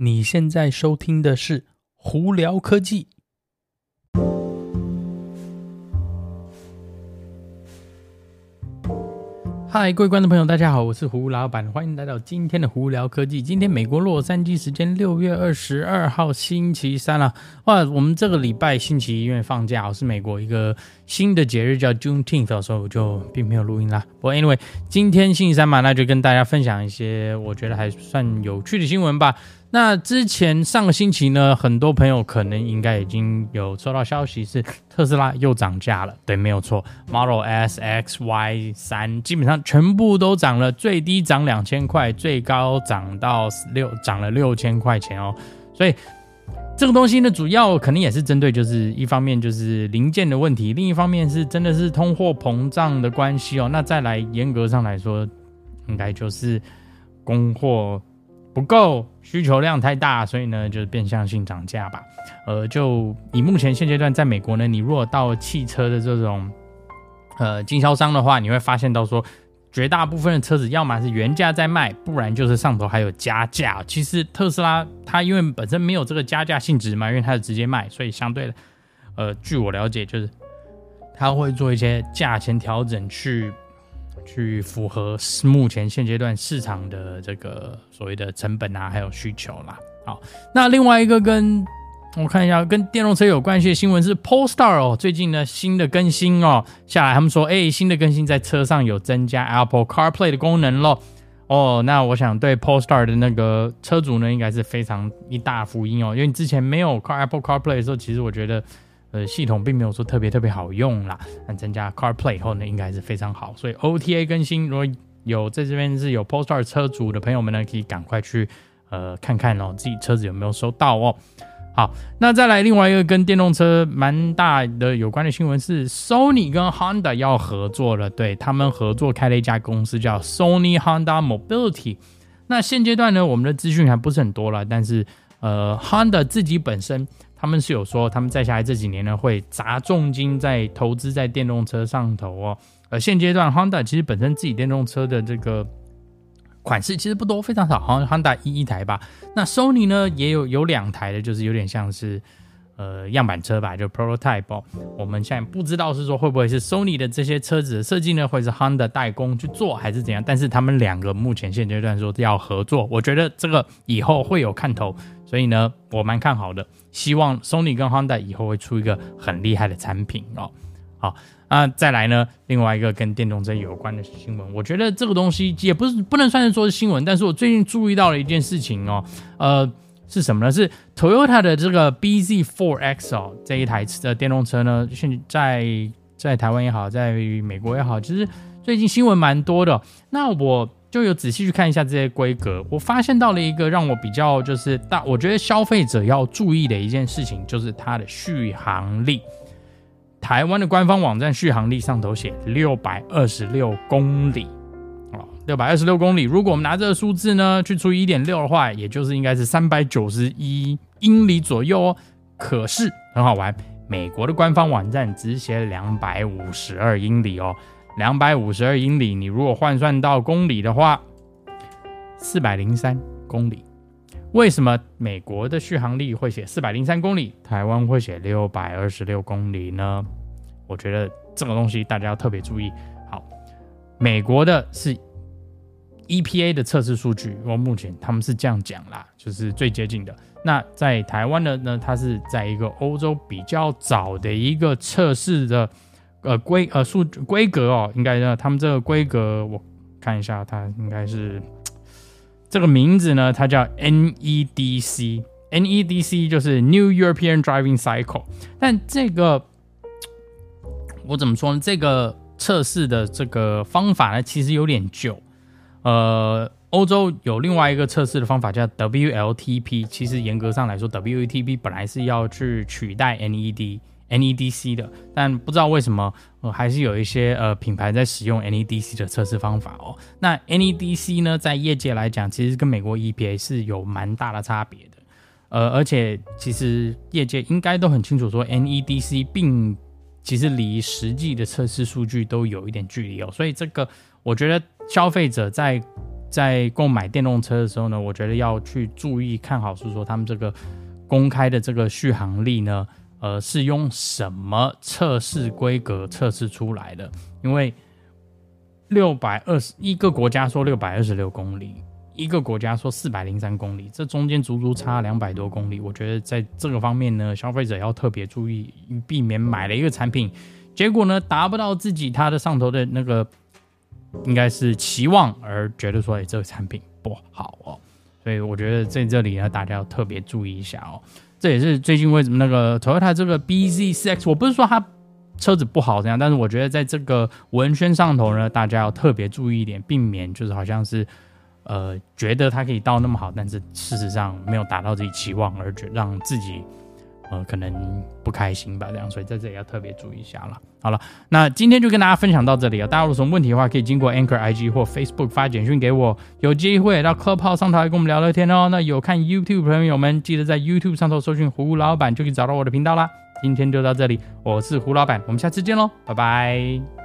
你现在收听的是《胡聊科技》。嗨，各位观众朋友，大家好，我是胡老板，欢迎来到今天的胡聊科技。今天美国洛杉矶时间六月二十二号星期三了，啊，哇，我们这个礼拜星期一因为放假，是美国一个新的节日叫 Juneteenth，所以我就并没有录音啦。不过 anyway，今天星期三嘛，那就跟大家分享一些我觉得还算有趣的新闻吧。那之前上个星期呢，很多朋友可能应该已经有收到消息，是特斯拉又涨价了。对，没有错，Model S、X、Y 三基本上全部都涨了，最低涨两千块，最高涨到六涨了六千块钱哦。所以这个东西呢，主要肯定也是针对，就是一方面就是零件的问题，另一方面是真的是通货膨胀的关系哦。那再来严格上来说，应该就是供货。不够，需求量太大，所以呢，就是变相性涨价吧。呃，就以目前现阶段，在美国呢，你如果到汽车的这种呃经销商的话，你会发现到说，绝大部分的车子要么是原价在卖，不然就是上头还有加价。其实特斯拉它因为本身没有这个加价性质嘛，因为它是直接卖，所以相对的，呃，据我了解，就是它会做一些价钱调整去。去符合目前现阶段市场的这个所谓的成本啊，还有需求啦。好，那另外一个跟我看一下跟电动车有关系的新闻是 Polestar 哦，最近呢新的更新哦下来，他们说哎新的更新在车上有增加 Apple CarPlay 的功能咯。哦，那我想对 Polestar 的那个车主呢应该是非常一大福音哦，因为你之前没有 Car Apple CarPlay 的时候，其实我觉得。呃，系统并没有说特别特别好用啦，那增加 CarPlay 以后呢，应该是非常好。所以 OTA 更新，如果有在这边是有 p o s t a r 车主的朋友们呢，可以赶快去呃看看哦，自己车子有没有收到哦。好，那再来另外一个跟电动车蛮大的有关的新闻是，Sony 跟 Honda 要合作了，对，他们合作开了一家公司叫 Sony Honda Mobility。那现阶段呢，我们的资讯还不是很多了，但是呃，Honda 自己本身。他们是有说，他们在下来这几年呢，会砸重金在投资在电动车上头哦。而现阶段，Honda 其实本身自己电动车的这个款式其实不多，非常少，好像 Honda 一一台吧。那 Sony 呢也有有两台的，就是有点像是呃样板车吧，就 prototype 哦。我们现在不知道是说会不会是 Sony 的这些车子的设计呢，会是 Honda 代工去做，还是怎样？但是他们两个目前现阶段说要合作，我觉得这个以后会有看头。所以呢，我蛮看好的，希望 Sony 跟 Honda 以后会出一个很厉害的产品哦。好，那再来呢，另外一个跟电动车有关的新闻，我觉得这个东西也不是不能算是说是新闻，但是我最近注意到了一件事情哦，呃，是什么呢？是 Toyota 的这个 BZ4X 哦，这一台的电动车呢，现在在台湾也好，在美国也好，其实最近新闻蛮多的。那我。就有仔细去看一下这些规格，我发现到了一个让我比较就是大，我觉得消费者要注意的一件事情，就是它的续航力。台湾的官方网站续航力上头写六百二十六公里，哦，六百二十六公里。如果我们拿这个数字呢去除以一点六的话，也就是应该是三百九十一英里左右哦。可是很好玩，美国的官方网站只写两百五十二英里哦。两百五十二英里，你如果换算到公里的话，四百零三公里。为什么美国的续航力会写四百零三公里，台湾会写六百二十六公里呢？我觉得这个东西大家要特别注意。好，美国的是 EPA 的测试数据，我目前他们是这样讲啦，就是最接近的。那在台湾的呢，它是在一个欧洲比较早的一个测试的。呃规呃数规格哦，应该呢，他们这个规格我看一下，它应该是这个名字呢，它叫 NEDC，NEDC 就是 New European Driving Cycle。但这个我怎么说呢？这个测试的这个方法呢，其实有点旧。呃，欧洲有另外一个测试的方法叫 WLTP，其实严格上来说，WLTP 本来是要去取代 NED。NEDC 的，但不知道为什么，呃，还是有一些呃品牌在使用 NEDC 的测试方法哦。那 NEDC 呢，在业界来讲，其实跟美国 EPA 是有蛮大的差别的。呃，而且其实业界应该都很清楚，说 NEDC 并其实离实际的测试数据都有一点距离哦。所以这个我觉得消费者在在购买电动车的时候呢，我觉得要去注意看好，是说他们这个公开的这个续航力呢，呃，是用什么测试规格测试出来的？因为六百二十一个国家说六百二十六公里，一个国家说四百零三公里，这中间足足差两百多公里。我觉得在这个方面呢，消费者要特别注意，避免买了一个产品，结果呢达不到自己他的上头的那个应该是期望，而觉得说哎这个产品不好哦。所以我觉得在这里呢，大家要特别注意一下哦。这也是最近为什么那个 Toyota 这个 BZ4X，我不是说它。车子不好这样，但是我觉得在这个文宣上头呢，大家要特别注意一点，避免就是好像是，呃，觉得它可以到那么好，但是事实上没有达到自己期望，而觉让自己呃可能不开心吧，这样，所以在这里要特别注意一下了。好了，那今天就跟大家分享到这里啊，大家有什么问题的话，可以经过 Anchor IG 或 Facebook 发简讯给我，有机会到 Club 上台跟我们聊聊天哦。那有看 YouTube 朋友们，记得在 YouTube 上头搜寻胡老板，就可以找到我的频道啦。今天就到这里，我是胡老板，我们下次见喽，拜拜。